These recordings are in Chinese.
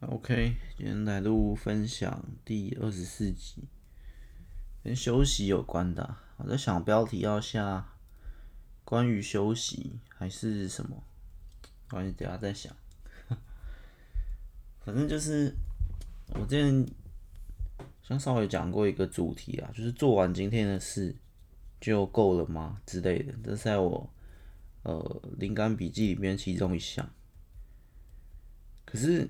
OK，今天来录分享第二十四集，跟休息有关的。我在想标题要下关于休息还是什么？关于等下再想。反正就是我之前像稍微讲过一个主题啊，就是做完今天的事就够了吗之类的。这是在我呃灵感笔记里面其中一项。可是。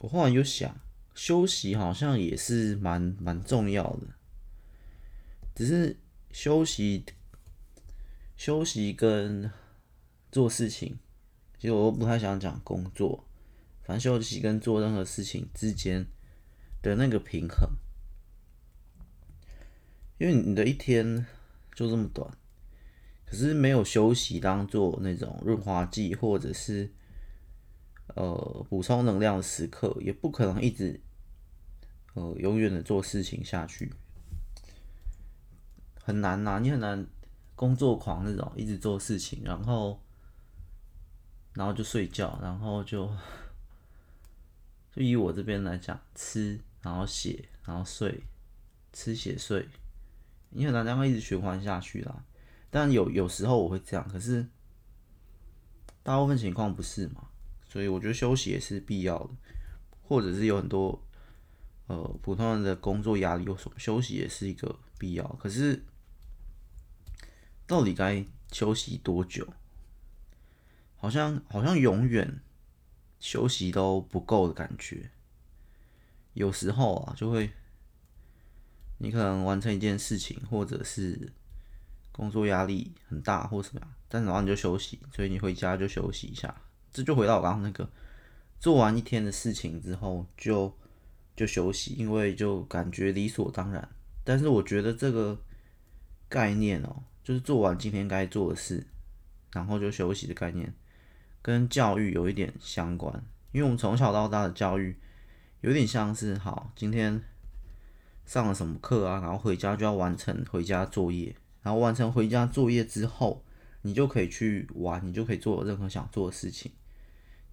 我后来又想，休息好像也是蛮蛮重要的，只是休息、休息跟做事情，其实我不太想讲工作，反正休息跟做任何事情之间的那个平衡，因为你的一天就这么短，可是没有休息当做那种润滑剂，或者是。呃，补充能量的时刻也不可能一直呃永远的做事情下去，很难呐、啊，你很难工作狂那种一直做事情，然后然后就睡觉，然后就就以我这边来讲，吃然后写然后睡，吃写睡，你很难这样一直循环下去啦。但有有时候我会这样，可是大部分情况不是嘛。所以我觉得休息也是必要的，或者是有很多呃普通人的工作压力，有什么休息也是一个必要。可是到底该休息多久？好像好像永远休息都不够的感觉。有时候啊，就会你可能完成一件事情，或者是工作压力很大，或什么样，但然后你就休息，所以你回家就休息一下。这就回到我刚刚那个，做完一天的事情之后就就休息，因为就感觉理所当然。但是我觉得这个概念哦，就是做完今天该做的事，然后就休息的概念，跟教育有一点相关。因为我们从小到大的教育有点像是，好，今天上了什么课啊，然后回家就要完成回家作业，然后完成回家作业之后，你就可以去玩，你就可以做任何想做的事情。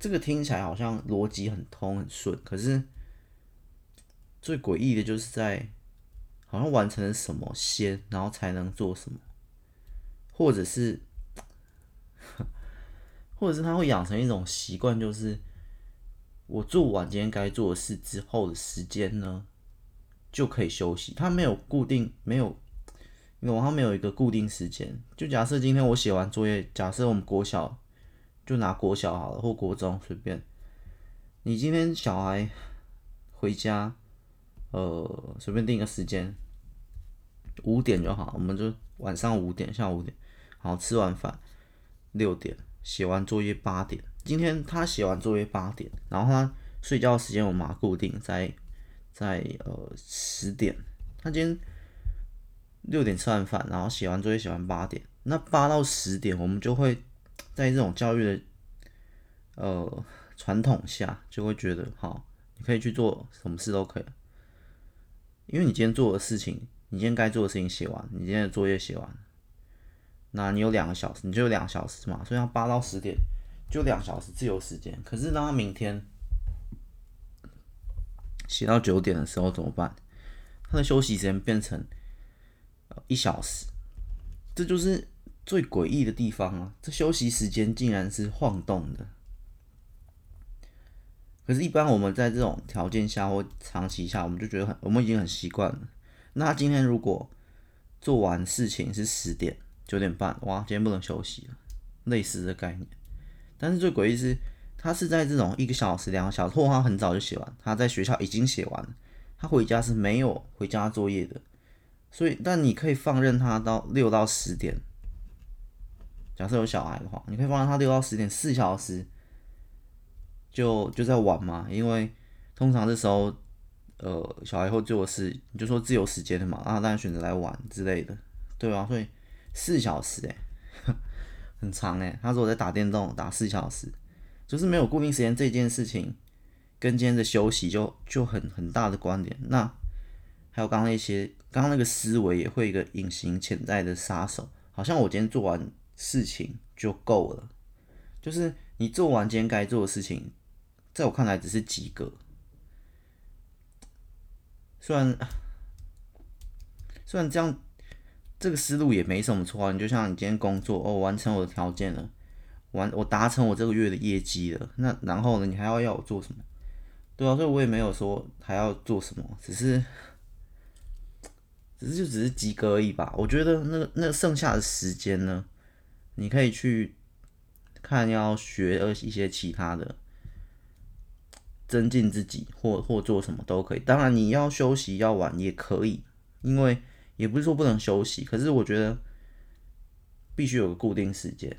这个听起来好像逻辑很通很顺，可是最诡异的就是在好像完成了什么先，然后才能做什么，或者是，或者是他会养成一种习惯，就是我做完今天该做的事之后的时间呢，就可以休息。他没有固定，没有，因为他没有一个固定时间。就假设今天我写完作业，假设我们国小。就拿国小好了，或国中随便。你今天小孩回家，呃，随便定一个时间，五点就好，我们就晚上五点，下午五点，好，吃完饭六点，写完作业八点。今天他写完作业八点，然后他睡觉时间我们固定在在呃十点。他今天六点吃完饭，然后写完作业写完八点，那八到十点我们就会。在这种教育的呃传统下，就会觉得好，你可以去做什么事都可以，因为你今天做的事情，你今天该做的事情写完，你今天的作业写完，那你有两个小时，你就有两个小时嘛，所以他八到十点就两小时自由时间。可是当他明天写到九点的时候怎么办？他的休息时间变成一小时，这就是。最诡异的地方啊，这休息时间竟然是晃动的。可是，一般我们在这种条件下或长期下，我们就觉得很，我们已经很习惯了。那他今天如果做完事情是十点、九点半，哇，今天不能休息了，类似的概念。但是最诡异是，他是在这种一个小时、两个小时，或他很早就写完，他在学校已经写完了，他回家是没有回家作业的。所以，但你可以放任他到六到十点。假设有小孩的话，你可以放让他六到十点四小时就就在玩嘛，因为通常这时候，呃，小孩会做事，你就说自由时间的嘛，啊，当然选择来玩之类的，对吧？所以四小时诶、很长诶、他说我在打电动打四小时，就是没有固定时间这件事情，跟今天的休息就就很很大的关联。那还有刚刚那些，刚刚那个思维也会一个隐形潜在的杀手，好像我今天做完。事情就够了，就是你做完今天该做的事情，在我看来只是及格。虽然虽然这样，这个思路也没什么错啊。你就像你今天工作哦，完成我的条件了，完我达成我这个月的业绩了，那然后呢，你还要要我做什么？对啊，所以我也没有说还要做什么，只是只是就只是及格而已吧。我觉得那那剩下的时间呢，你可以去看要学一些其他的。增进自己，或或做什么都可以。当然，你要休息要玩也可以，因为也不是说不能休息。可是我觉得必须有个固定时间，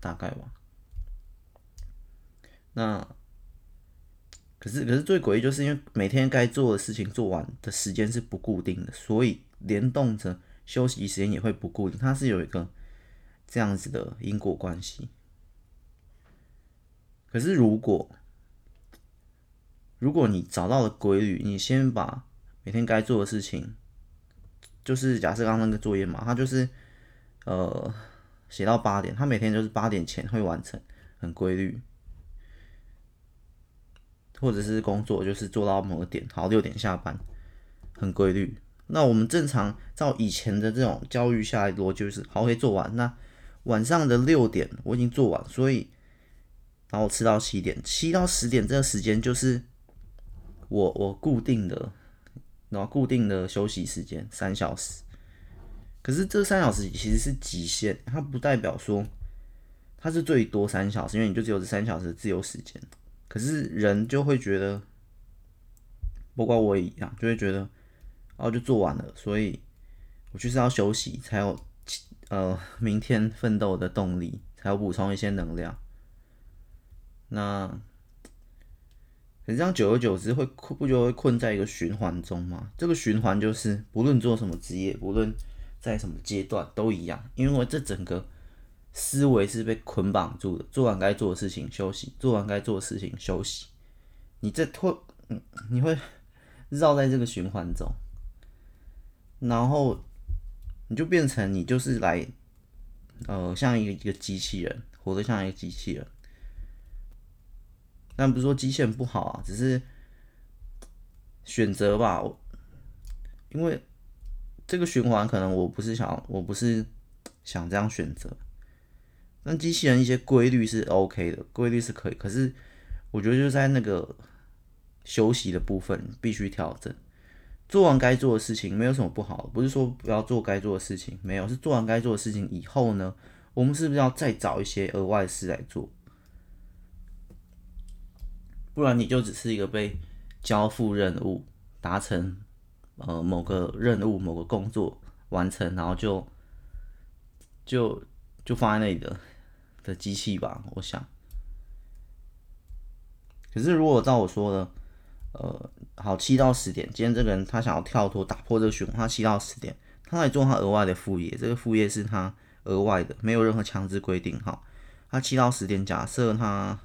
大概吧。那可是可是最诡异就是因为每天该做的事情做完的时间是不固定的，所以联动着休息时间也会不固定。它是有一个这样子的因果关系。可是如果如果你找到了规律，你先把每天该做的事情，就是假设刚刚那个作业嘛，他就是呃写到八点，他每天就是八点前会完成，很规律。或者是工作就是做到某个点，好，六点下班，很规律。那我们正常照以前的这种教育下来逻辑就是，好，可以做完。那晚上的六点我已经做完，所以然后我吃到七点，七到十点这个时间就是。我我固定的，然后固定的休息时间三小时，可是这三小时其实是极限，它不代表说它是最多三小时，因为你就只有这三小时的自由时间。可是人就会觉得，包括我也一样，就会觉得，哦，就做完了，所以我就是要休息，才有呃明天奋斗的动力，还有补充一些能量。那。可是这样久而久之会困，不就会困在一个循环中吗？这个循环就是不论做什么职业，不论在什么阶段都一样，因为这整个思维是被捆绑住的。做完该做的事情休息，做完该做的事情休息。你这会，你会绕在这个循环中，然后你就变成你就是来，呃，像一个一个机器人，活得像一个机器人。但不是说机器人不好啊，只是选择吧。因为这个循环可能我不是想，我不是想这样选择。但机器人一些规律是 OK 的，规律是可以。可是我觉得就在那个休息的部分必须调整。做完该做的事情没有什么不好，不是说不要做该做的事情，没有，是做完该做的事情以后呢，我们是不是要再找一些额外的事来做？不然你就只是一个被交付任务，达成呃某个任务、某个工作完成，然后就就就放在那里的的机器吧。我想，可是如果照我说的，呃，好，七到十点，今天这个人他想要跳脱、打破这个循环，他七到十点，他来做他额外的副业，这个副业是他额外的，没有任何强制规定。哈，他七到十点，假设他。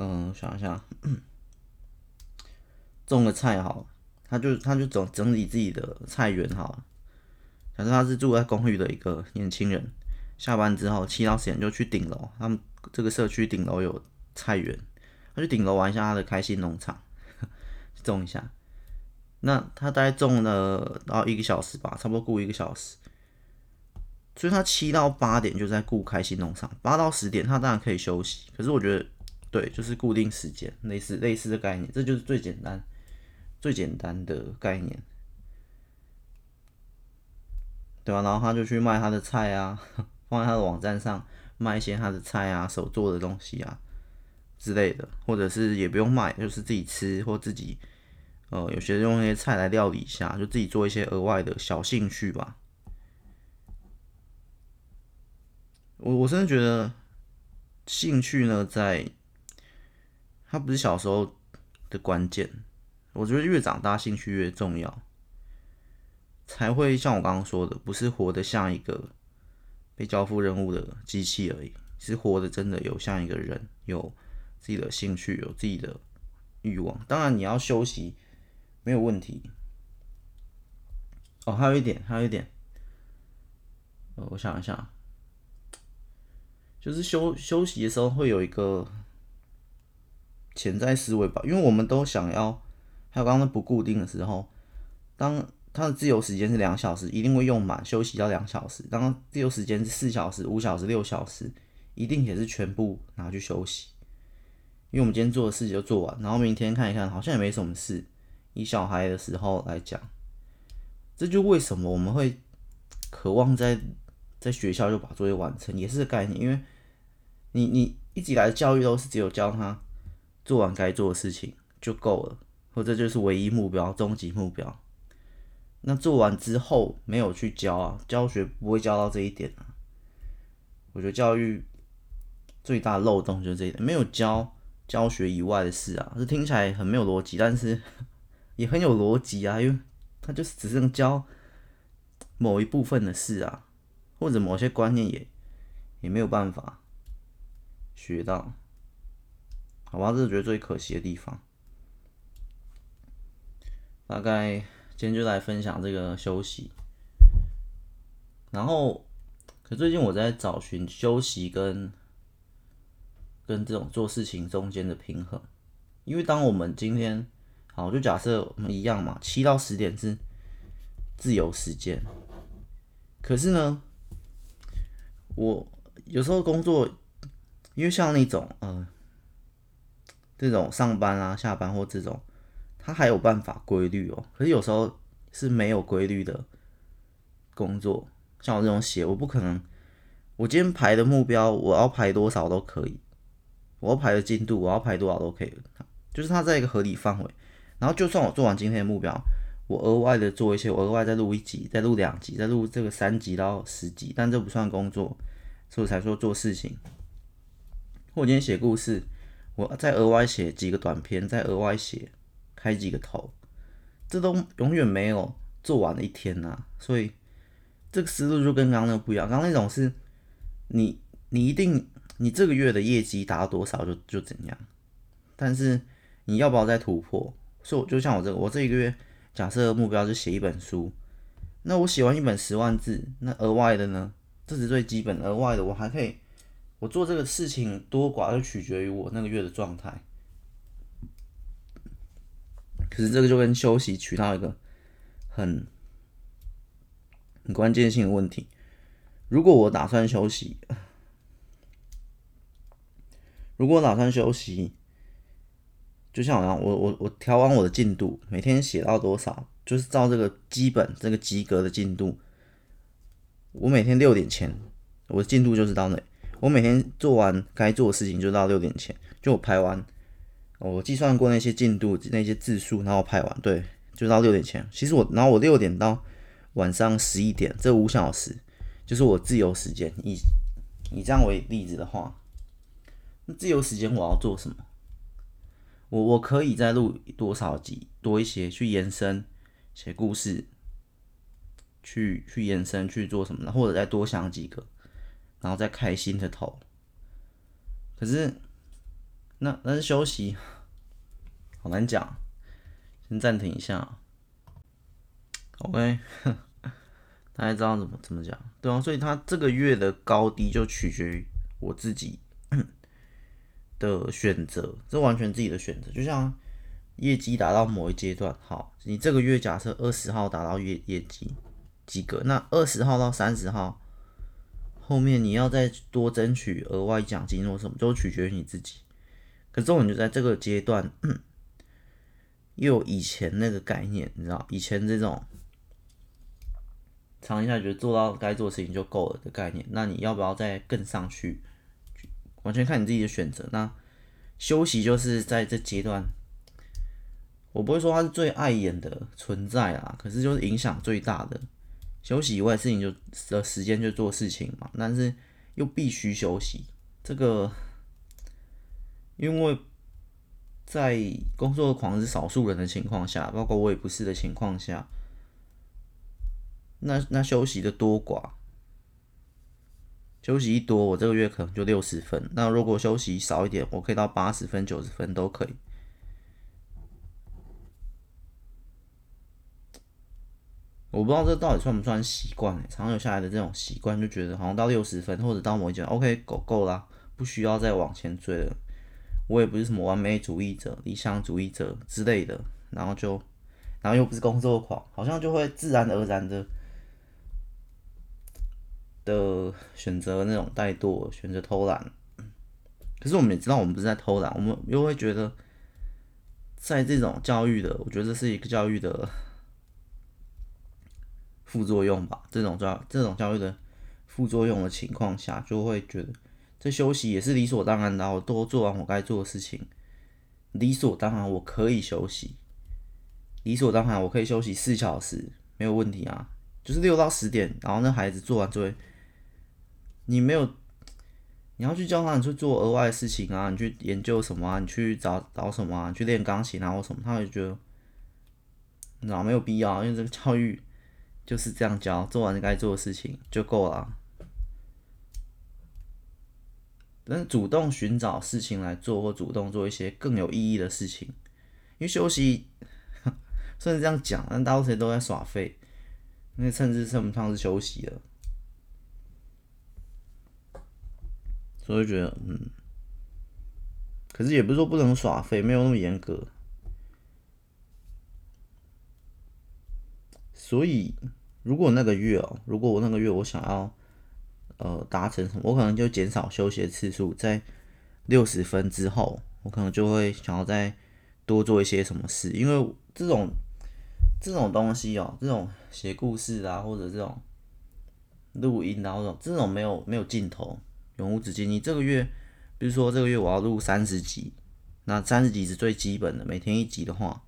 嗯，想一下，种个菜好，他就他就整整理自己的菜园好。假设他是住在公寓的一个年轻人，下班之后七到十点就去顶楼，他们这个社区顶楼有菜园，他去顶楼玩一下他的开心农场，种一下。那他大概种了然后一个小时吧，差不多雇一个小时。所以他七到八点就在雇开心农场，八到十点他当然可以休息，可是我觉得。对，就是固定时间，类似类似的概念，这就是最简单、最简单的概念，对吧？然后他就去卖他的菜啊，放在他的网站上卖一些他的菜啊、手做的东西啊之类的，或者是也不用卖，就是自己吃或自己，呃，有些用那些菜来料理一下，就自己做一些额外的小兴趣吧。我我真的觉得兴趣呢，在。它不是小时候的关键，我觉得越长大兴趣越重要，才会像我刚刚说的，不是活得像一个被交付任务的机器而已，是活得真的有像一个人，有自己的兴趣，有自己的欲望。当然你要休息没有问题。哦，还有一点，还有一点，呃，我想一下，就是休休息的时候会有一个。潜在思维吧，因为我们都想要，还有刚刚不固定的时候，当他的自由时间是两小时，一定会用满，休息要两小时；当自由时间是四小时、五小时、六小时，一定也是全部拿去休息。因为我们今天做的事情就做完，然后明天看一看，好像也没什么事。以小孩的时候来讲，这就为什么我们会渴望在在学校就把作业完成，也是个概念。因为你你一直以来的教育都是只有教他做完该做的事情就够了，或者就是唯一目标、终极目标。那做完之后没有去教啊，教学不会教到这一点啊。我觉得教育最大的漏洞就是这一点，没有教教学以外的事啊。这听起来很没有逻辑，但是 也很有逻辑啊，因为他就是只是教某一部分的事啊，或者某些观念也也没有办法学到，好吧？这是觉得最可惜的地方，大概。今天就来分享这个休息，然后，可最近我在找寻休息跟跟这种做事情中间的平衡，因为当我们今天，好，就假设我们一样嘛，七到十点是自由时间，可是呢，我有时候工作，因为像那种，嗯、呃，这种上班啊、下班或这种。他还有办法规律哦，可是有时候是没有规律的工作。像我这种写，我不可能，我今天排的目标，我要排多少都可以，我要排的进度，我要排多少都可以，就是它在一个合理范围。然后就算我做完今天的目标，我额外的做一些，我额外再录一集，再录两集，再录这个三集到十集，但这不算工作，所以才说做事情。我今天写故事，我再额外写几个短篇，再额外写。开几个头，这都永远没有做完的一天呐、所以这个思路就跟刚刚那不一样。刚刚那种是你你一定你这个月的业绩达到多少就就怎样，但是你要不要再突破？所以就像我这个，我这一个月假设目标是写一本书，那我写完一本十万字，那额外的呢？这是最基本，额外的我还可以，我做这个事情多寡就取决于我那个月的状态。可是这个就跟休息取到一个很很关键性的问题。如果我打算休息，如果打算休息，就像我我我我调完我的进度，每天写到多少，就是照这个基本这个及格的进度。我每天六点前，我的进度就是到那。我每天做完该做的事情就到六点前，就我排完。我计算过那些进度、那些字数，然后排完，对，就到六点前。其实我，然后我六点到晚上十一点，这五小时就是我自由时间。以以这样为例子的话，自由时间我要做什么？我我可以再录多少集，多一些去延伸写故事，去去延伸去做什么呢？或者再多想几个，然后再开新的头。可是。那那是休息，好难讲，先暂停一下。OK，大家知道怎么怎么讲，对啊，所以他这个月的高低就取决于我自己的选择，这完全自己的选择。就像业绩达到某一阶段，好，你这个月假设二十号达到业业绩及格，那二十号到三十号后面你要再多争取额外奖金或什么，都取决于你自己。可重点就在这个阶段，又有以前那个概念，你知道，以前这种尝一下觉得做到该做的事情就够了的概念，那你要不要再更上去？完全看你自己的选择。那休息就是在这阶段，我不会说它是最碍眼的存在啦，可是就是影响最大的。休息以外的事情就的时间就做事情嘛，但是又必须休息，这个。因为在工作狂是少数人的情况下，包括我也不是的情况下，那那休息的多寡，休息一多，我这个月可能就六十分；那如果休息少一点，我可以到八十分、九十分都可以。我不知道这到底算不算习惯欸，长久下来的这种习惯，就觉得好像到六十分或者到某一阶，OK，够够啦，不需要再往前追了。我也不是什么完美主义者、理想主义者之类的，然后就，然后又不是工作狂，好像就会自然而然的的选择那种怠惰，选择偷懒。可是我们也知道，我们不是在偷懒，我们又会觉得，在这种教育的，我觉得这是一个教育的副作用吧。这种教这种教育的副作用的情况下，就会觉得这休息也是理所当然的。我都做完我该做的事情，理所当然我可以休息，理所当然我可以休息四小时没有问题啊。就是六到十点，然后那孩子做完作业，你没有。你要去教他，你去做额外的事情啊，你去研究什么啊，你去找找什么啊，你去练钢琴啊或什么，他会觉得，那没有必要，因为这个教育就是这样教，做完该做的事情就够了。但是主动寻找事情来做，或主动做一些更有意义的事情，因为休息，虽然这样讲，但大多数人都在耍废，因为甚至称不上是休息了。所以觉得，嗯，可是也不是说不能耍废，没有那么严格。所以，如果那个月哦，如果我那个月我想要，呃，达成什么，我可能就减少休息的次数，在六十分之后，我可能就会想要再多做一些什么事，因为这种这种东西哦，这种写故事啊，或者这种录音啊，这种这种没有没有尽头。永无止境。你这个月，比如说这个月我要录三十集，那三十集是最基本的，每天一集的话，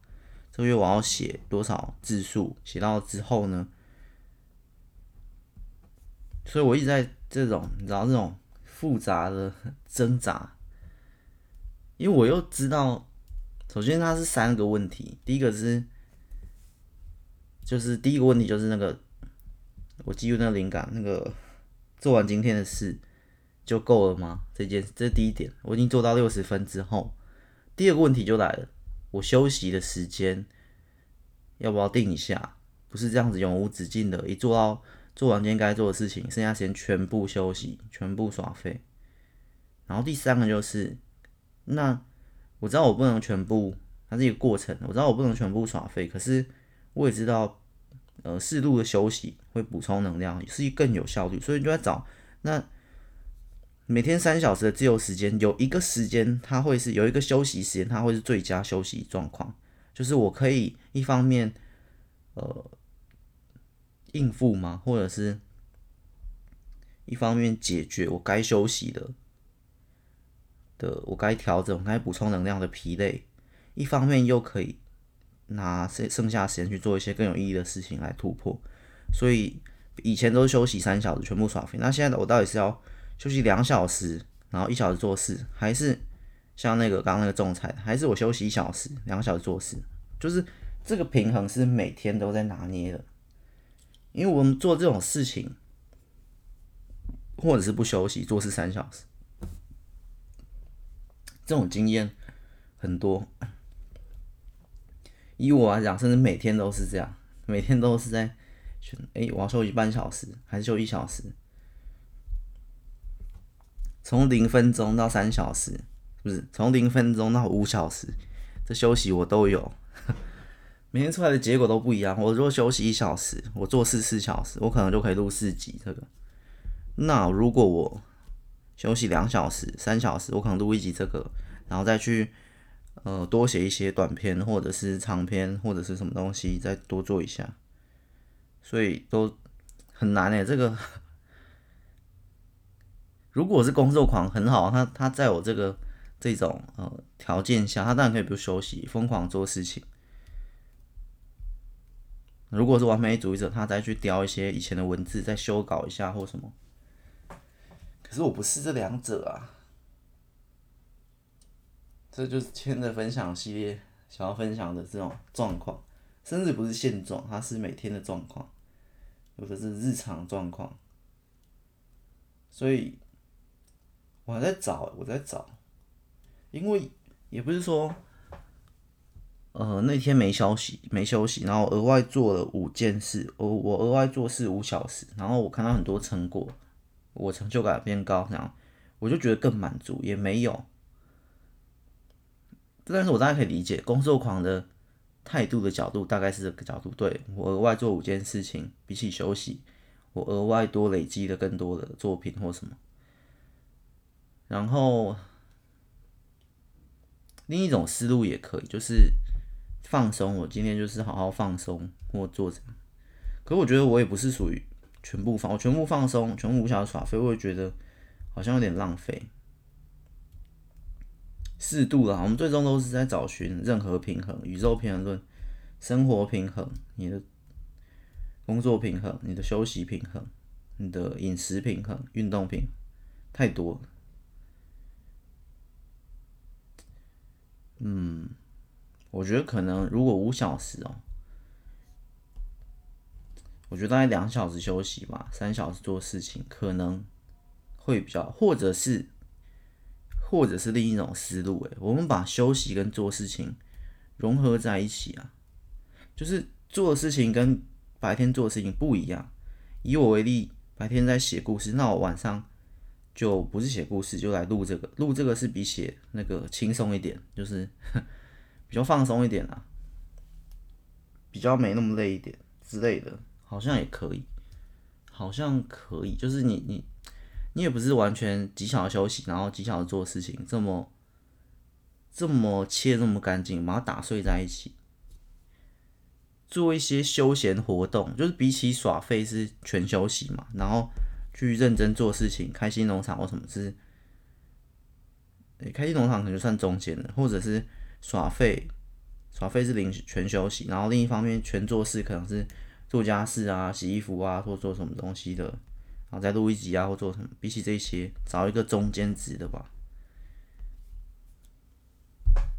这个月我要写多少字数？写到之后呢？所以我一直在这种，你知道这种复杂的 挣扎，因为我又知道，首先它是三个问题，第一个是，就是第一个问题就是那个，我记录那个灵感，那个做完今天的事。就够了吗？这件这是第一点，我已经做到六十分之后，第二个问题就来了，我休息的时间要不要定一下？不是这样子永无止境的，一做到做完今天该做的事情，剩下时间全部休息，全部耍废。然后第三个就是，那我知道我不能全部，它是一个过程，我知道我不能全部耍废，可是我也知道，呃，适度的休息会补充能量，是更有效率，所以就在找那。每天三小时的自由时间，有一个时间它会是有一个休息时间，它会是最佳休息状况。就是我可以一方面呃应付嘛，或者是一方面解决我该休息的的我该调整、我该补充能量的疲累，一方面又可以拿剩剩下时间去做一些更有意义的事情来突破。所以以前都是休息三小时全部耍废，那现在我到底是要？休息两小时，然后一小时做事，还是像那个刚刚那个种菜，还是我休息一小时，两小时做事，就是这个平衡是每天都在拿捏的。因为我们做这种事情，或者是不休息做事三小时，这种经验很多。以我来讲，甚至每天都是这样，每天都是在选，哎，我要休息半小时，还是休一小时？从零分钟到三小时，不是从零分钟到五小时，这休息我都有，每天出来的结果都不一样。我如果休息一小时，我做事四小时，我可能就可以录四集这个。那如果我休息两小时、三小时，我可能录一集这个，然后再去呃多写一些短篇或者是长篇或者是什么东西，再多做一下，所以都很难诶，这个。如果是工作狂很好，他他在我这个这种呃条件下，他当然可以不休息，疯狂做事情。如果是完美主义者，他再去雕一些以前的文字，再修稿一下或什么。可是我不是这两者啊，这就是今天的分享系列想要分享的这种状况，甚至不是现状，它是每天的状况，有的是日常状况，所以。我还在找，我在找，因为也不是说，呃，那天没休息，没休息，然后额外做了五件事，我我额外做事五小时，然后我看到很多成果，我成就感变高，然后我就觉得更满足，也没有，但是我大概可以理解工作狂的态度的角度，大概是这个角度。对，我额外做五件事情，比起休息，我额外多累积了更多的作品或什么。然后另一种思路也可以，就是放松。我今天就是好好放松或做这样。可我觉得我也不是属于全部放，我全部放松，全部无暇耍废，我会觉得好像有点浪费。适度啦，我们最终都是在找寻任何平衡，宇宙平衡论，生活平衡，你的工作平衡，你的休息平衡，你的饮食平衡，运动平衡，太多了。嗯，我觉得可能如果五小时哦，我觉得大概两小时休息吧，三小时做事情可能会比较，或者是。或者是另一种思路，诶，我们把休息跟做事情融合在一起啊，就是做的事情跟白天做的事情不一样。以我为例，白天在写故事，那我晚上就不是写故事，就来录这个。录这个是比写那个轻松一点，就是 比较放松一点啊，比较没那么累一点之类的，好像也可以，好像可以，就是你你。你也不是完全几小时休息，然后几小时做事情，这么这么切那么干净，把它打碎在一起，做一些休闲活动，就是比起耍废是全休息嘛，然后去认真做事情，开心农场或什么是，开心农场可能就算中间的，或者是耍废，耍废是零全休息，然后另一方面全做事可能是做家事啊、洗衣服啊，或做什么东西的。然后再录一集啊，或做什么？比起这些，找一个中间值的吧。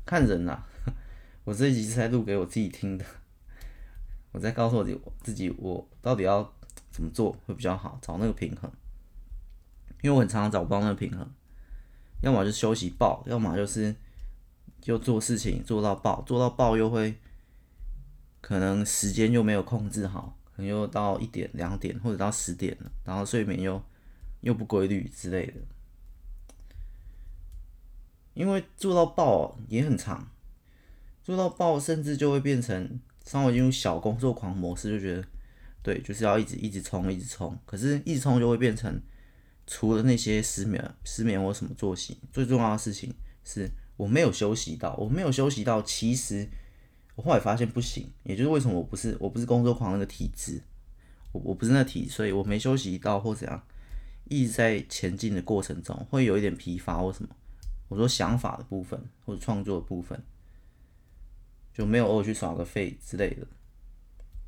看人呐，我这一集是在录给我自己听的。我在告诉我自己，我到底要怎么做会比较好，找那个平衡。因为我很常常找不到那个平衡，要么就休息爆，要么就是又做事情做到爆，做到爆又会可能时间又没有控制好。可能又到一点、两点，或者到十点了，然后睡眠又又不规律之类的，因为做到爆也很长，做到爆甚至就会变成稍微进入小工作狂模式，就觉得对，就是要一直一直冲，一直冲，可是一直冲就会变成除了那些失眠、失眠或什么作息，最重要的事情是我没有休息到，我没有休息到，其实。我后来发现不行，也就是为什么我不是我不是工作狂那个体质，我我不是那体质，所以我没休息到或怎样，一直在前进的过程中会有一点疲乏或什么。我说想法的部分或者创作的部分就没有偶尔去耍个废之类的，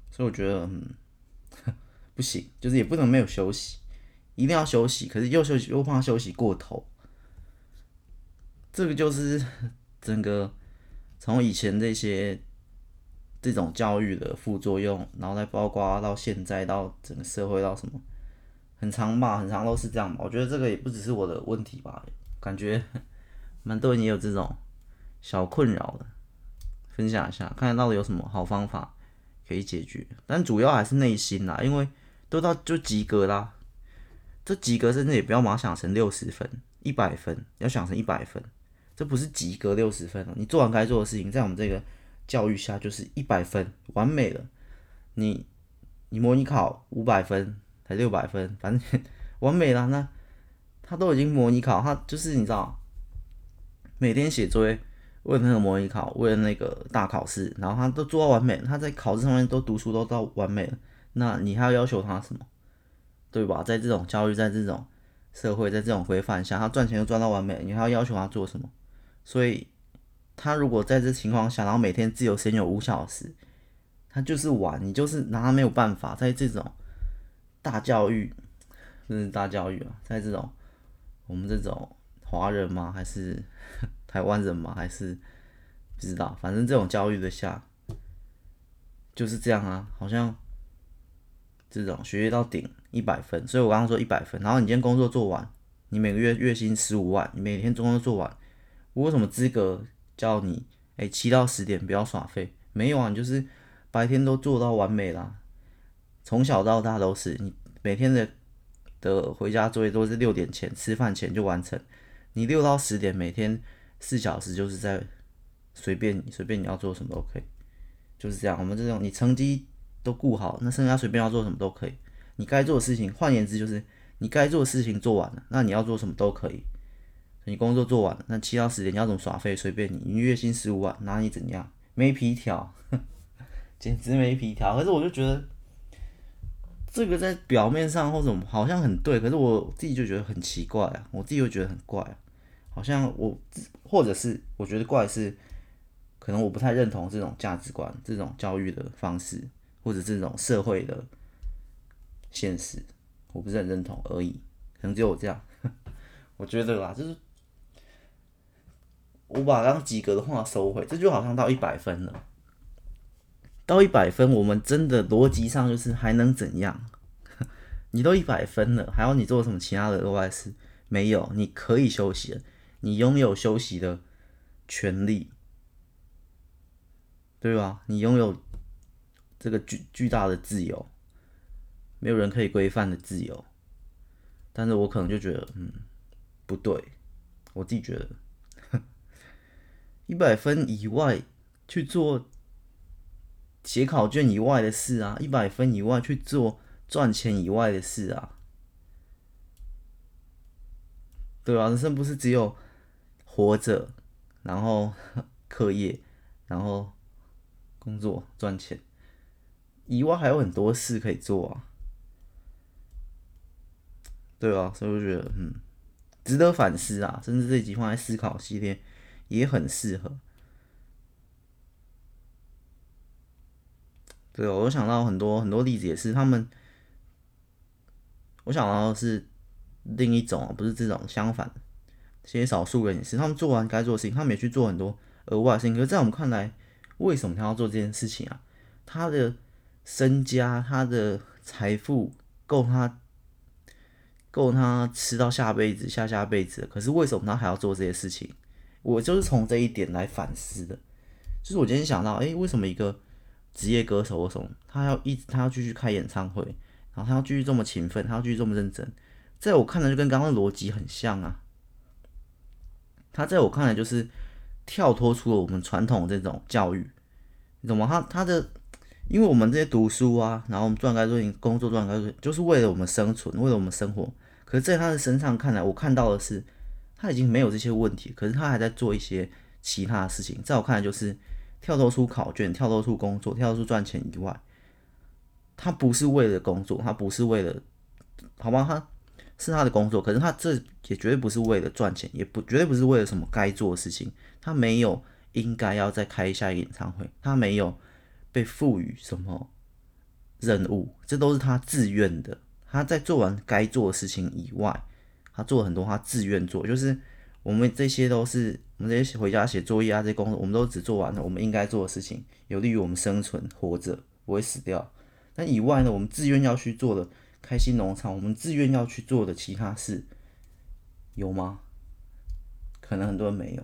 所以我觉得嗯 不行，就是也不能没有休息，一定要休息，可是又休息又怕休息过头，这个就是整个从以前这些。这种教育的副作用，然后再包括到现在到整个社会到什么，很长吧，很长都是这样吧。我觉得这个也不只是我的问题吧，感觉 蛮多人也有这种小困扰的，分享一下，看看到底有什么好方法可以解决。但主要还是内心啦，因为都到就及格啦，这及格甚至也不要马上想成六十分、一百分，要想成一百分，这不是及格六十分哦，你做完该做的事情，在我们这个。教育下就是一百分，完美了。你你模拟考五百分才六百分，反正完美了。那他都已经模拟考，他就是你知道，每天写作业为了那个模拟考，为了那个大考试，然后他都做到完美。他在考试上面都读书都到完美了，那你还要要求他什么？对吧？在这种教育，在这种社会，在这种规范下，他赚钱就赚到完美，你还要要求他做什么？所以。他如果在这情况下，然后每天自由时间有五小时，他就是玩，你就是拿他没有办法。在这种大教育，这是大教育啊，在这种我们这种华人吗？还是台湾人吗？还是不知道，反正这种教育的下就是这样啊，好像这种学业到顶一百分，所以我刚刚说一百分，然后你今天工作做完，你每个月月薪十五万，你每天工作做完，我有什么资格？叫你哎，七到十点不要耍废，没有啊，你就是白天都做到完美啦。从小到大都是，你每天的的回家作业都是六点前吃饭前就完成。你六到十点每天四小时就是在随便你，随便你要做什么都可以，就是这样。我们这种你成绩都顾好，那剩下随便要做什么都可以。你该做的事情，换言之就是你该做的事情做完了，那你要做什么都可以。你工作做完了，那七到十点你要怎么耍废随便你。你月薪十五万，拿你怎样？没皮条，简直没皮条。可是我就觉得这个在表面上或者好像很对，可是我自己就觉得很奇怪啊，我自己就觉得很怪啊。好像我，或者是我觉得怪是，可能我不太认同这种价值观、这种教育的方式，或者这种社会的现实，我不是很认同而已。可能只有我这样，我觉得啦，就是我把刚及格的话收回，这就好像到一百分了。到一百分，我们真的逻辑上就是还能怎样？你都一百分了，还要你做什么其他的额外事？没有，你可以休息了。你拥有休息的权利，对吧？你拥有这个巨巨大的自由，没有人可以规范的自由。但是我可能就觉得，嗯，不对，我自己觉得，一百分以外去做写考卷以外的事啊，一百分以外去做赚钱以外的事啊，对吧？人生不是只有。活着，然后 课业，然后工作赚钱，以外还有很多事可以做啊，对啊，所以我觉得嗯，值得反思啊，甚至这集放在思考系列也很适合。对啊，我想到很多很多例子也是他们，我想到的是另一种，不是这种，相反。这些少数人也是，他们做完该做的事情，他们也去做很多额外的事情。可是在我们看来，为什么他要做这件事情啊？他的身家、他的财富够他够他吃到下辈子、下下辈子。可是为什么他还要做这些事情？我就是从这一点来反思的。就是我今天想到，诶，为什么一个职业歌手，为什么他要一直他要继续开演唱会，然后他要继续这么勤奋，他要继续这么认真？在我看来，就跟刚刚的逻辑很像啊。他在我看来就是跳脱出了我们传统这种教育，你懂吗？他他的，因为我们这些读书啊，然后我们赚该做工作赚该做，就是为了我们生存，为了我们生活。可是，在他的身上看来，我看到的是他已经没有这些问题，可是他还在做一些其他的事情。在我看来，就是跳脱出考卷，跳脱出工作，跳脱出赚钱以外，他不是为了工作，他不是为了，好吧，他。是他的工作，可是他这也绝对不是为了赚钱，也不绝对不是为了什么该做的事情。他没有应该要再开下一个演唱会，他没有被赋予什么任务，这都是他自愿的。他在做完该做的事情以外，他做了很多他自愿做，就是我们这些都是我们这些回家写作业啊，这些工作我们都只做完了我们应该做的事情，有利于我们生存活着，不会死掉。那以外呢，我们自愿要去做的。开心农场，我们自愿要去做的其他事有吗？可能很多人没有，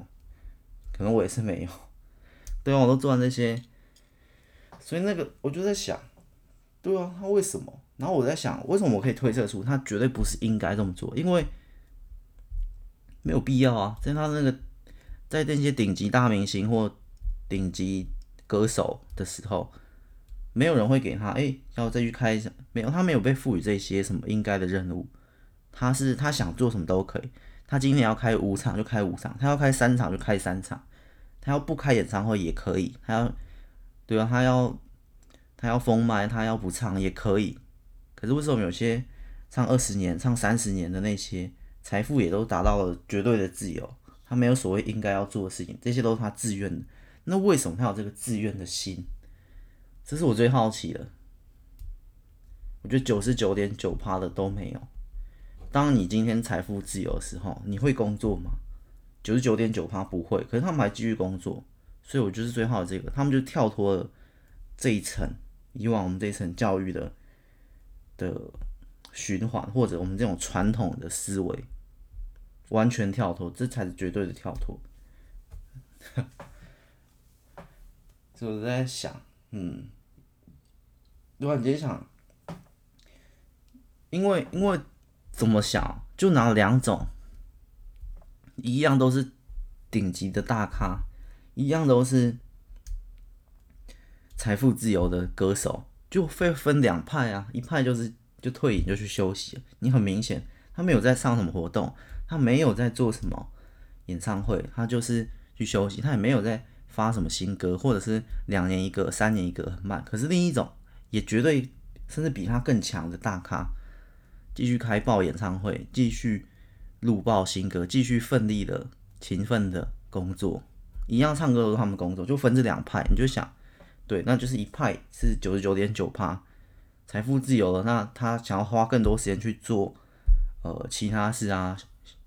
可能我也是没有。对啊，我都做完这些，所以那个我就在想，对啊，他为什么？然后我在想，为什么我可以推测出他绝对不是应该这么做？因为没有必要啊，在他那个在那些顶级大明星或顶级歌手的时候。没有人会给他，哎，要再去开一场，没有，他没有被赋予这些什么应该的任务，他是他想做什么都可以，他今天要开五场就开五场，他要开三场就开三场，他要不开演唱会也可以，他要，对啊，他要他要封麦，他要不唱也可以，可是为什么有些唱二十年、唱三十年的那些财富也都达到了绝对的自由，他没有所谓应该要做的事情，这些都是他自愿的，那为什么他有这个自愿的心？这是我最好奇的，我觉得九十九点九趴的都没有。当你今天财富自由的时候，你会工作吗？九十九点九趴不会，可是他们还继续工作，所以我就是最好的这个，他们就跳脱了这一层，以往我们这一层教育的的循环，或者我们这种传统的思维，完全跳脱，这才是绝对的跳脱。所以我在想，嗯。对吧？你想，因为因为怎么想，就拿两种，一样都是顶级的大咖，一样都是财富自由的歌手，就会分两派啊，一派就是就退隐就去休息，你很明显他没有在上什么活动，他没有在做什么演唱会，他就是去休息，他也没有在发什么新歌，或者是两年一个、三年一个很慢，可是另一种也绝对甚至比他更强的大咖，继续开爆演唱会，继续录爆新歌，继续奋力的、勤奋的工作，一样唱歌都是他们工作，就分这两派，你就想，对，那就是一派是九十九点九趴财富自由了，那他想要花更多时间去做呃其他事啊，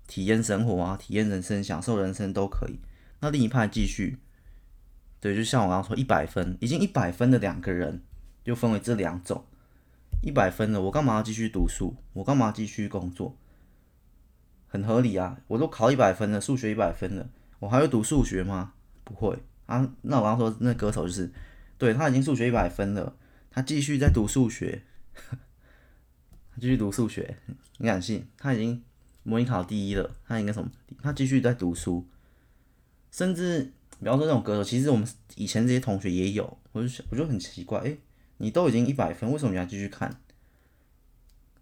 体验生活啊，体验人生，享受人生都可以。那另一派继续。对，就像我刚刚说，一百分已经一百分的两个人，就分为这两种。一百分的，我干嘛要继续读书？我干嘛继续工作？很合理啊！我都考一百分了，数学一百分了，我还会读数学吗？不会啊。那我刚刚说那歌手就是，对，他已经数学一百分了，他继续在读数学，继续读数学，你敢信？他已经模拟考第一了，他应该什么？他继续在读书，甚至。比方说这种歌手，其实我们以前这些同学也有，我就，我就很奇怪，诶，你都已经一百分，为什么你还继续看？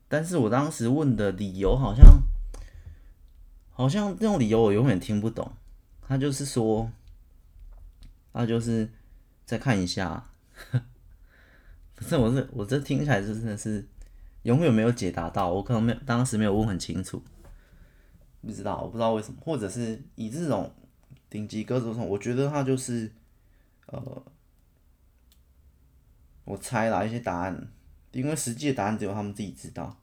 但是我当时问的理由好像，好像这种理由我永远听不懂。他就是说，他就是再看一下，反正我是我这听起来就真的是永远没有解答到，我可能没有当时没有问很清楚，不知道，我不知道为什么，或者是以这种。顶级歌手上，我觉得他就是，呃，我猜啦一些答案，因为实际的答案只有他们自己知道。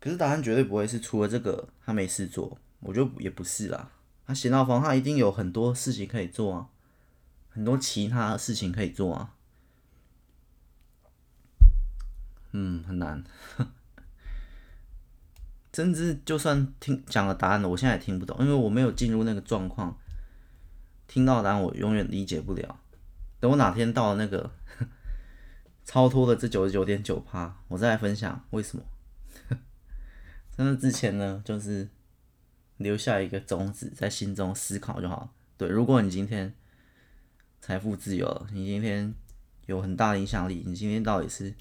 可是答案绝对不会是除了这个他没事做，我觉得也不是啦。他闲到房，他一定有很多事情可以做啊，很多其他的事情可以做啊。嗯，很难。甚至就算听讲了答案了，我现在也听不懂，因为我没有进入那个状况。听到答案，我永远理解不了。等我哪天到了那个超脱了这九十九点九趴，我再来分享为什么。在那之前呢，就是留下一个种子在心中思考就好。对，如果你今天财富自由了，你今天有很大的影响力，你今天到底是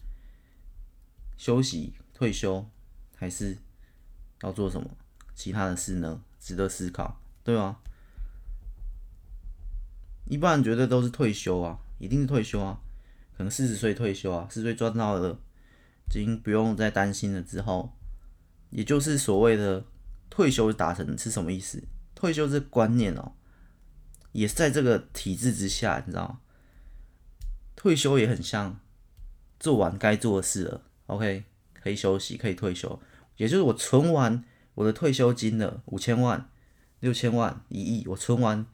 休息退休还是？要做什么其他的事呢？值得思考，对吗？一般人觉得都是退休啊，一定是退休啊，可能四十岁退休啊，四十岁赚到了，已经不用再担心了。之后，也就是所谓的退休达成是什么意思？退休这观念哦，也是在这个体制之下，你知道吗？退休也很像做完该做的事了，OK，可以休息，可以退休。也就是我存完我的退休金了，五千万、六千万、一亿，我存完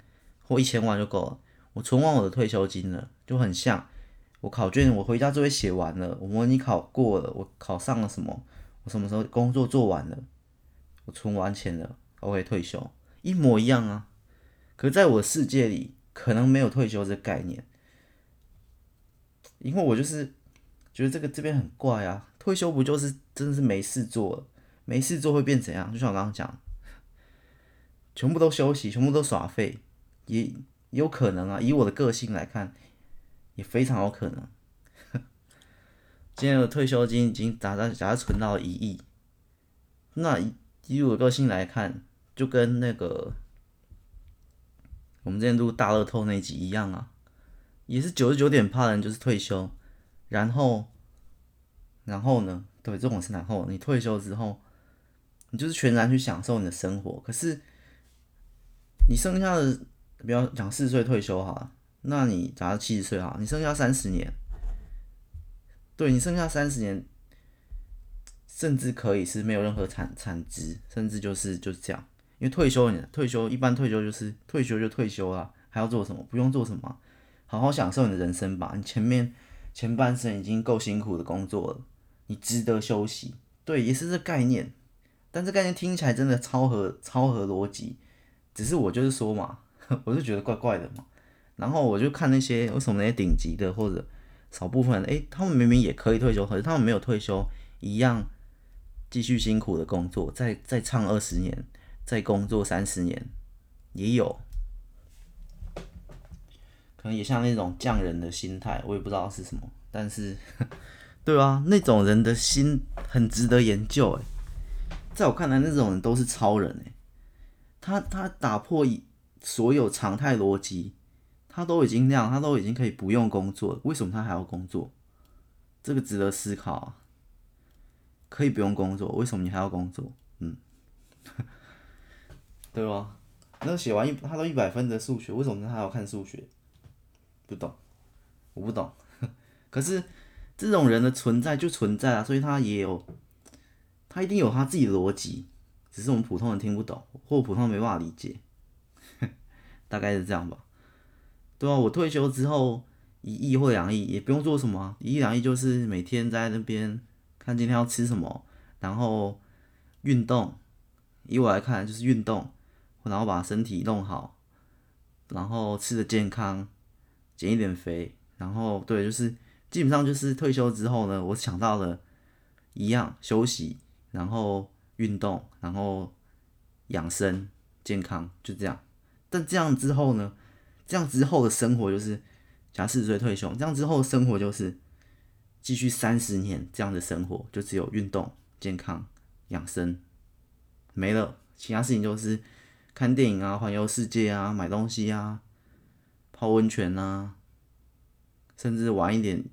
或一千万就够了。我存完我的退休金了，就很像我考卷，我回家作业写完了，我模拟考过了，我考上了什么，我什么时候工作做完了，我存完钱了，OK 退休，一模一样啊。可是在我的世界里，可能没有退休这个概念，因为我就是觉得这个这边很怪啊，退休不就是真的是没事做了？没事做会变怎样？就像我刚刚讲，全部都休息，全部都耍废，也，有可能啊。以我的个性来看，也非常有可能。今天的退休金已经达到假设存到一亿，那以我的个性来看，就跟那个我们之前录大乐透那集一样啊，也是九十九点趴的人就是退休，然后，然后呢？对，这种是然后你退休之后。你就是全然去享受你的生活，可是你剩下的，不要讲四十岁退休哈，那你假如七十岁哈，你剩下三十年，对，你剩下三十年，甚至可以是没有任何产产值，甚至就是就是这样，因为退休你退休一般退休就是退休就退休了，还要做什么？不用做什么，好好享受你的人生吧。你前面前半生已经够辛苦的工作了，你值得休息。对，也是这概念。但这概念听起来真的超合超合逻辑，只是我就是说嘛，我就觉得怪怪的嘛。然后我就看那些为什么那些顶级的或者少部分，诶，他们明明也可以退休，可是他们没有退休，一样继续辛苦的工作，再再唱二十年，再工作三十年，也有，可能也像那种匠人的心态，我也不知道是什么，但是，对啊，那种人的心很值得研究诶，在我看来，那种人都是超人诶，他他打破一所有常态逻辑，他都已经那样，他都已经可以不用工作，为什么他还要工作？这个值得思考啊。可以不用工作，为什么你还要工作？嗯。对吧？那写完一他都一百分的数学，为什么他还要看数学？不懂，我不懂。可是这种人的存在就存在啊，所以他也有，他一定有他自己的逻辑，只是我们普通人听不懂，或普通人没办法理解。大概是这样吧。对啊，我退休之后一亿或两亿也不用做什么啊，一亿两亿就是每天在那边看今天要吃什么，然后运动。以我来看，就是运动。然后把身体弄好，然后吃的健康，减一点肥，然后对，就是基本上就是退休之后呢，我想到了一样休息，然后运动，然后养生健康，就这样。但这样之后呢，这样之后的生活就是，假四十岁退休，这样之后的生活就是继续三十年这样的生活，就只有运动、健康、养生，没了，其他事情就是。看电影啊，环游世界啊，买东西啊，泡温泉啊，甚至玩一点，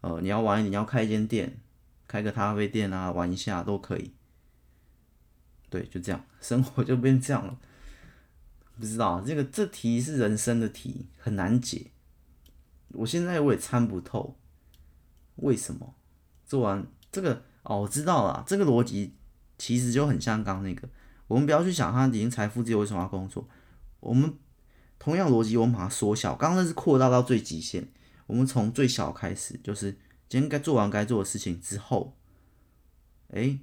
呃，你要玩一点，你要开一间店，开个咖啡店啊，玩一下都可以。对，就这样，生活就变这样了。不知道这个这题是人生的题，很难解。我现在我也参不透，为什么做完这个？哦，我知道了，这个逻辑其实就很像刚那个。我们不要去想他已经财富自由为什么要工作。我们同样逻辑，我们把它缩小。刚刚那是扩大到最极限。我们从最小开始，就是今天该做完该做的事情之后，哎，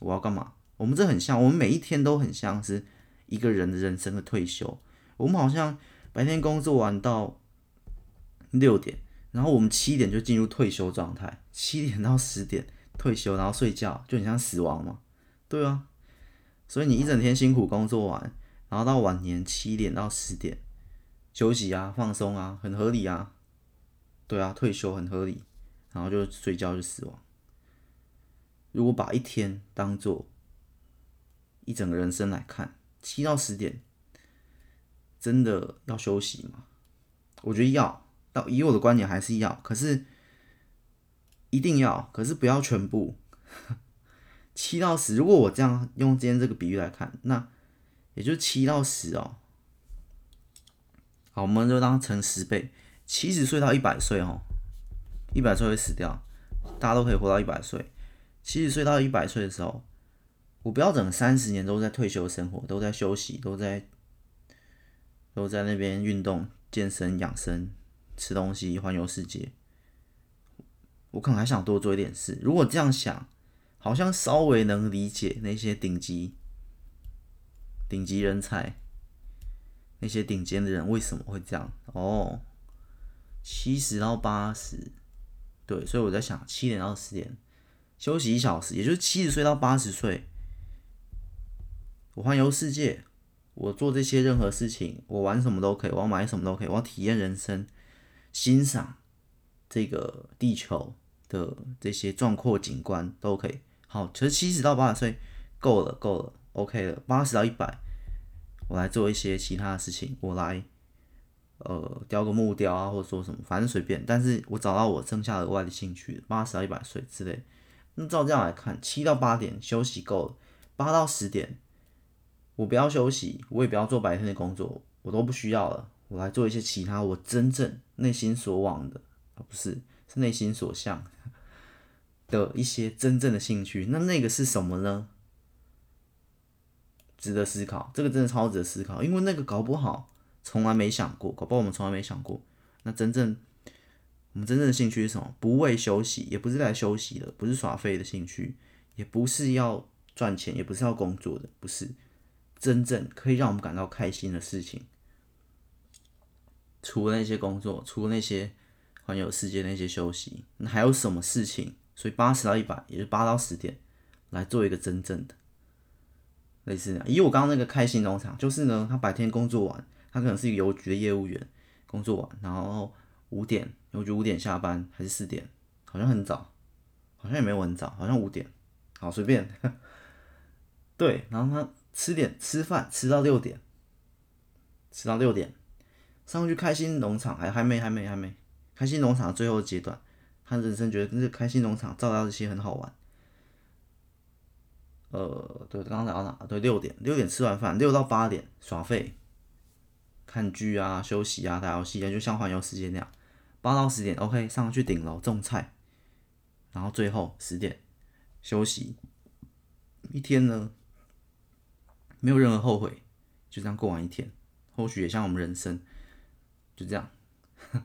我要干嘛？我们这很像，我们每一天都很像是一个人的人生的退休。我们好像白天工作完到六点，然后我们七点就进入退休状态，七点到十点退休，然后睡觉，就很像死亡嘛。对啊。所以你一整天辛苦工作完，然后到晚年七点到十点休息啊、放松啊，很合理啊。对啊，退休很合理，然后就睡觉就死亡。如果把一天当做一整个人生来看，七到十点真的要休息吗？我觉得要，到以我的观点还是要，可是一定要，可是不要全部。七到十，如果我这样用今天这个比喻来看，那也就七到十哦。好，我们就当乘十倍，七十岁到一百岁哦，一百岁会死掉，大家都可以活到一百岁。七十岁到一百岁的时候，我不要整三十年都在退休生活，都在休息，都在都在那边运动、健身、养生、吃东西、环游世界。我可能还想多做一点事。如果这样想。好像稍微能理解那些顶级、顶级人才，那些顶尖的人为什么会这样哦。七十到八十，对，所以我在想，七点到十点休息一小时，也就是七十岁到八十岁，我环游世界，我做这些任何事情，我玩什么都可以，我要买什么都可以，我要体验人生，欣赏这个地球的这些壮阔景观都可以。好，其实七十到八十岁够了，够了，OK 了。八十到一百，我来做一些其他的事情，我来呃雕个木雕啊，或者说什么，反正随便。但是我找到我剩下额外的兴趣，八十到一百岁之类。那照这样来看，七到八点休息够了，八到十点我不要休息，我也不要做白天的工作，我都不需要了。我来做一些其他我真正内心所往的，而不是是内心所向。的一些真正的兴趣，那那个是什么呢？值得思考，这个真的超值得思考，因为那个搞不好从来没想过，搞不好我们从来没想过。那真正我们真正的兴趣是什么？不为休息，也不是来休息的，不是耍废的兴趣，也不是要赚钱，也不是要工作的，不是真正可以让我们感到开心的事情。除了那些工作，除了那些环游世界那些休息，那还有什么事情？所以八十到一百，也是八到十点，来做一个真正的，类似，以我刚刚那个开心农场，就是呢，他白天工作完，他可能是一个邮局的业务员，工作完，然后五点邮局五点下班还是四点，好像很早，好像也没有很早，好像五点，好随便，对，然后他吃点吃饭吃到六点，吃到六点，上去开心农场还还没还没还没，开心农场最后阶段，他人生觉得这个开心农场照料这些很好玩。呃，对，刚刚聊到哪？对，六点，六点吃完饭，六到八点耍废，看剧啊，休息啊，打游戏啊，就像环游世界那样。八到十点，OK，上去顶楼种菜，然后最后十点休息。一天呢，没有任何后悔，就这样过完一天。或许也像我们人生，就这样，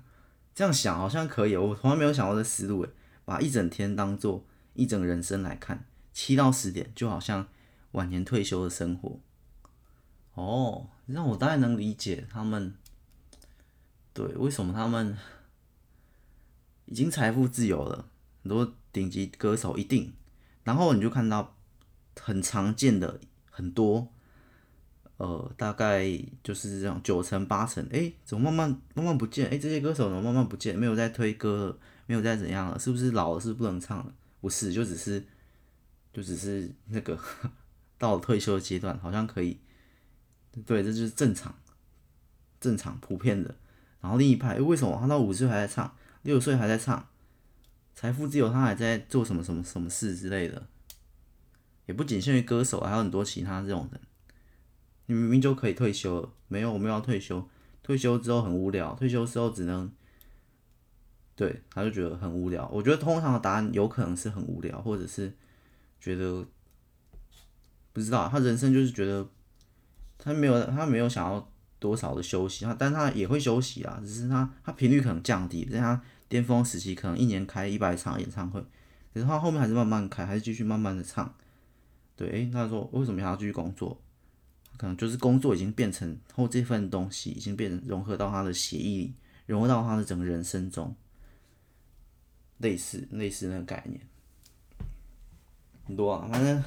这样想好像可以。我从来没有想过这思路，诶，把一整天当做一整人生来看。七到十点，就好像晚年退休的生活。哦，让我大概能理解他们，对，为什么他们已经财富自由了，很多顶级歌手一定，然后你就看到很常见的很多，呃，大概就是这样九成八成，哎，怎么慢慢慢慢不见？哎，这些歌手怎么慢慢不见？没有在推歌，没有在怎样了？是不是老了？是不能唱了？不是，就只是。就只是那个到了退休的阶段，好像可以，对，这就是正常、正常、普遍的。然后另一派，为什么他到五十岁还在唱，六十岁还在唱，财富自由，他还在做什么什么什么事之类的？也不仅限于歌手，还有很多其他这种人。你明明就可以退休了，没有，我们要退休，退休之后很无聊，退休之后只能，对，他就觉得很无聊。我觉得通常的答案有可能是很无聊，或者是。觉得不知道，他人生就是觉得他没有他没有想要多少的休息，他但他也会休息啊，只是他他频率可能降低，在他巅峰时期可能一年开一百场演唱会，可是他后面还是慢慢开，还是继续慢慢的唱。对，诶，他说为什么还要继续工作？可能就是工作已经变成或这份东西已经变成融合到他的血液里，融合到他的整个人生中，类似类似那个概念。很多啊，反正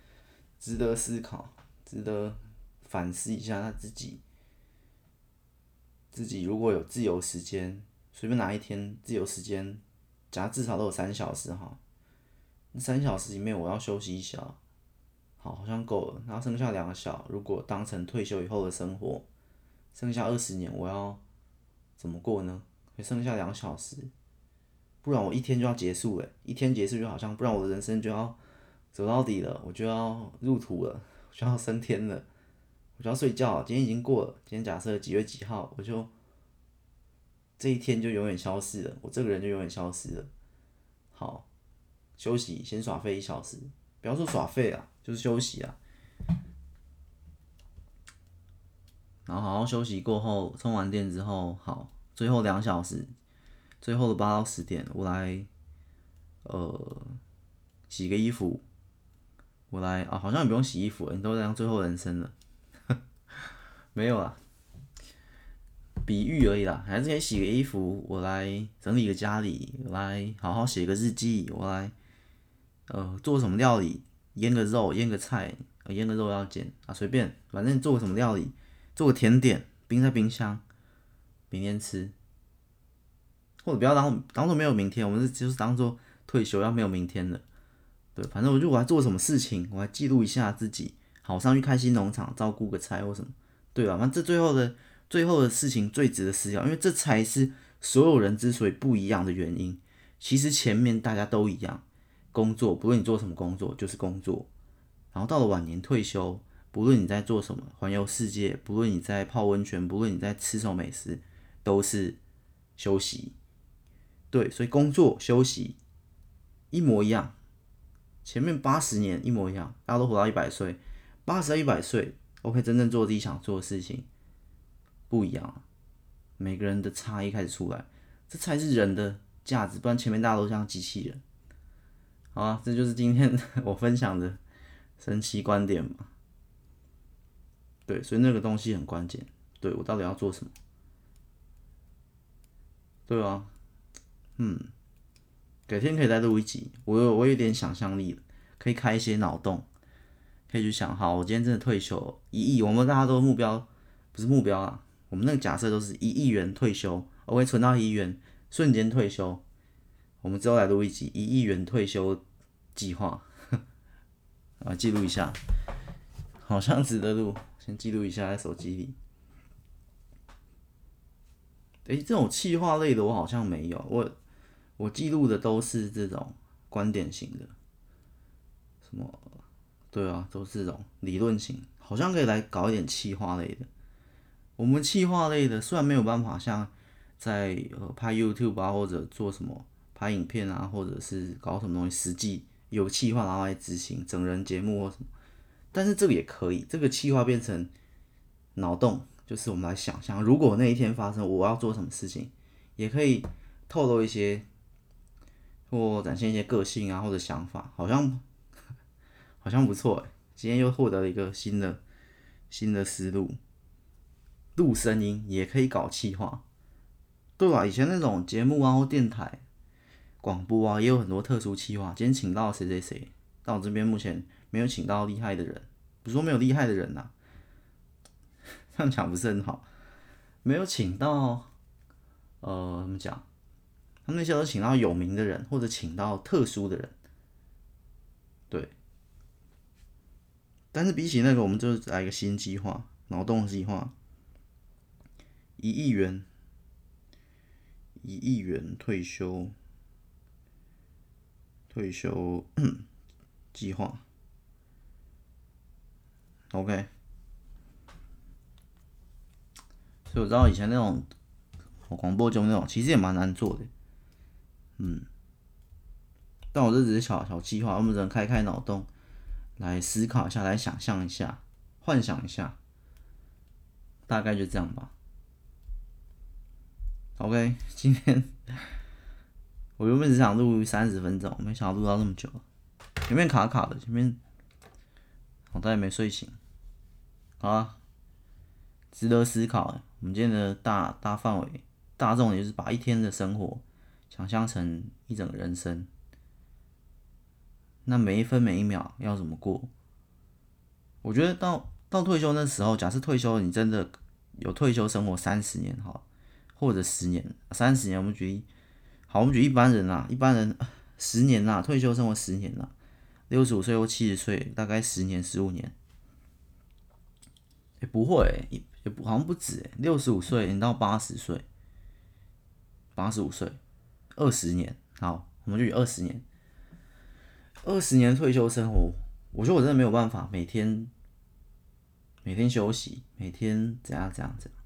值得思考，值得反思一下他自己。自己如果有自由时间，随便哪一天自由时间，假至少都有三小时哈，那三小时里面我要休息一小，好，好像够了。然后剩下两个小，如果当成退休以后的生活，剩下二十年我要怎么过呢？还剩下两小时，不然我一天就要结束了，一天结束就好像，不然我的人生就要。走到底了，我就要入土了，就要升天了，我就要睡觉了。今天已经过了，今天假设几月几号，我就这一天就永远消失了，我这个人就永远消失了。好，休息，先耍废一小时，不要说耍废啊，就是休息啊。然后好好休息过后，充完电之后，好，最后两小时，最后的八到十点，我来，呃，洗个衣服。我来啊，好像也不用洗衣服，你都这样最后人生了，没有啦，比喻而已啦，还是可以洗个衣服。我来整理个家里，我来好好写个日记，我来呃做什么料理，腌个肉，腌个菜，腌个肉要煎啊，随便，反正做个什么料理，做个甜点，冰在冰箱，明天吃，或者不要当当做没有明天，我们是就是当做退休要没有明天的。对，反正我就我还做什么事情，我还记录一下自己。好，我上去开心农场照顾个菜或什么，对吧？反正这最后的最后的事情最值得思考，因为这才是所有人之所以不一样的原因。其实前面大家都一样，工作不论你做什么工作就是工作，然后到了晚年退休，不论你在做什么，环游世界，不论你在泡温泉，不论你在吃什么美食，都是休息。对，所以工作休息一模一样。前面八十年一模一样，大家都活到一百岁，八十到一百岁，OK，真正做自己想做的事情不一样，每个人的差异开始出来，这才是人的价值，不然前面大家都像机器人。好啊，这就是今天 我分享的神奇观点嘛。对，所以那个东西很关键，对，我到底要做什么？对啊，嗯。改天可以再录一集，我有我有点想象力，可以开一些脑洞，可以去想，好，我今天真的退休一亿，我们大家都目标不是目标啊，我们那个假设都是一亿元退休，我会存到一亿元，瞬间退休。我们之后来录一集一亿元退休计划，啊，记录一下，好像值得录，先记录一下在手机里。诶，这种企划类的我好像没有，我我记录的都是这种观点型的，什么？对啊，都是这种理论型，好像可以来搞一点企划类的。我们企划类的虽然没有办法像在呃拍 YouTube 啊，或者做什么。拍影片啊，或者是搞什么东西，实际有企划然后来执行整人节目或什么，但是这个也可以，这个企划变成脑洞，就是我们来想象，如果那一天发生，我要做什么事情，也可以透露一些或展现一些个性啊或者想法，好像好像不错诶，今天又获得了一个新的新的思路，录声音也可以搞企划，对吧？以前那种节目啊或电台。广播啊，也有很多特殊企划。今天请到谁谁谁，但我这边目前没有请到厉害的人。不是说没有厉害的人呐、这样讲不是很好。没有请到，呃，怎么讲？他们那些都请到有名的人，或者请到特殊的人。对。但是比起那个，我们就来一个新计划，脑洞计划，一亿元，一亿元退休。退休计划，OK。所以我知道以前那种广播中那种，其实也蛮难做的，嗯。但我这只是小小计划，我们只能开开脑洞，来思考一下，来想象一下，幻想一下，大概就这样吧。OK，今天。我原本只想录三十分钟，没想到录到这么久，前面卡卡的，前面我大概没睡醒。好啊，值得思考。我们今天的大大范围、大重点就是把一天的生活想象成一整个人生。那每一分每一秒要怎么过？我觉得到到退休那时候，假设退休你真的有退休生活三十年哈，或者十年、三十年，我们举例。好，我们举一般人啊，一般人十年啦，退休生活十年啦，六十五岁或七十岁，大概十年、十五年。也、不会、也不好像不止哎，六十五岁你到八十岁，八十五岁，二十年。好，我们就举二十年，二十年退休生活，我觉得我真的没有办法每天每天休息，每天怎样怎样怎样。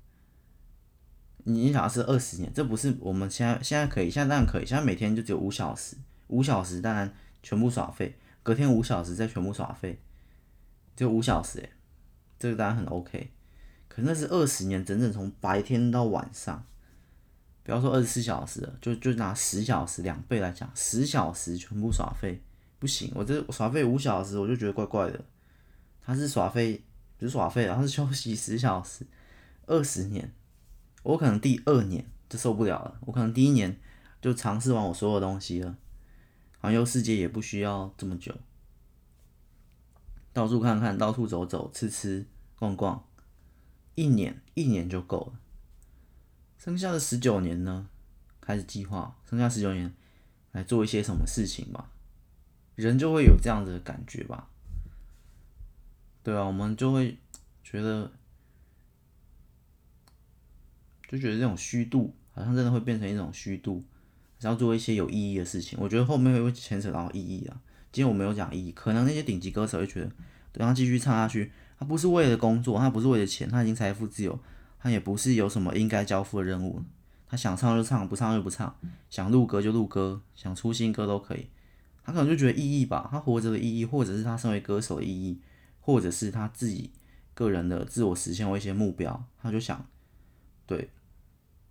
你想要是二十年，这不是我们现在现在可以，现在当然可以，现在每天就只有五小时，五小时当然全部耍废，隔天五小时再全部耍废，就五小时诶，这个当然很 OK。可那是二十年，整整从白天到晚上，不要说二十四小时了，就就拿十小时两倍来讲，十小时全部耍废不行，我这耍废五小时我就觉得怪怪的，他是耍废不是耍废，然后是休息十小时，二十年。我可能第二年就受不了了，我可能第一年就尝试完我所有东西了，环游世界也不需要这么久，到处看看，到处走走，吃吃逛逛，一年一年就够了。剩下的十九年呢，开始计划，剩下十九年来做一些什么事情吧，人就会有这样子的感觉吧，对啊，我们就会觉得。就觉得这种虚度，好像真的会变成一种虚度，要做一些有意义的事情。我觉得后面会牵扯到意义啊。今天我没有讲意义，可能那些顶级歌手会觉得，等他继续唱下去，他不是为了工作，他不是为了钱，他已经财富自由，他也不是有什么应该交付的任务，他想唱就唱，不唱就不唱，想录歌就录歌，想出新歌都可以。他可能就觉得意义吧，他活着的意义，或者是他身为歌手的意义，或者是他自己个人的自我实现或一些目标，他就想，对。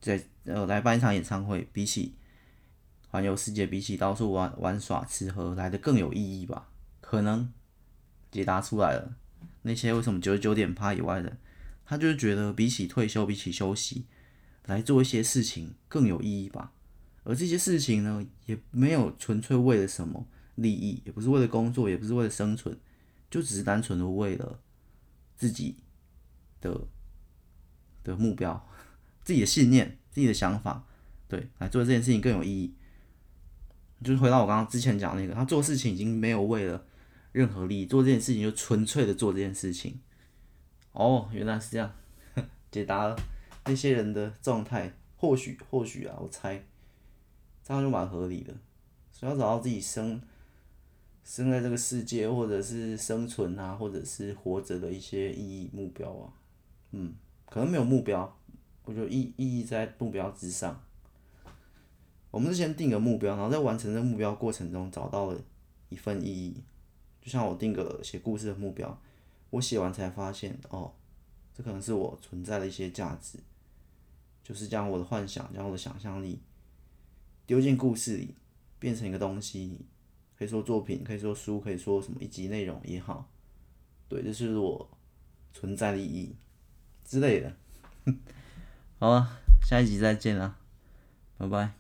在呃来办一场演唱会，比起环游世界，比起到处玩玩耍吃喝来的更有意义吧？可能解答出来了。那些为什么九十九点趴以外的，他就是觉得比起退休，比起休息，来做一些事情更有意义吧？而这些事情呢，也没有纯粹为了什么利益，也不是为了工作，也不是为了生存，就只是单纯的为了自己的的目标、自己的信念、自己的想法，对，来做这件事情更有意义。就是回到我刚刚之前讲那个，他做事情已经没有为了任何利益，做这件事情就纯粹的做这件事情。哦，原来是这样，解答了那些人的状态。或许，或许啊，我猜这样就蛮合理的。所以要找到自己生生在这个世界，或者是生存啊，或者是活着的一些意义目标啊，嗯，可能没有目标，我觉得意意义在目标之上。我们是先定个目标，然后在完成这个目标过程中找到了一份意义。就像我定个写故事的目标，我写完才发现，哦，这可能是我存在的一些价值，就是将我的幻想，将我的想象力丢进故事里，变成一个东西，可以说作品，可以说书，可以说什么一集内容也好，对，这是我存在的意义之类的。好啊，下一集再见了，拜拜。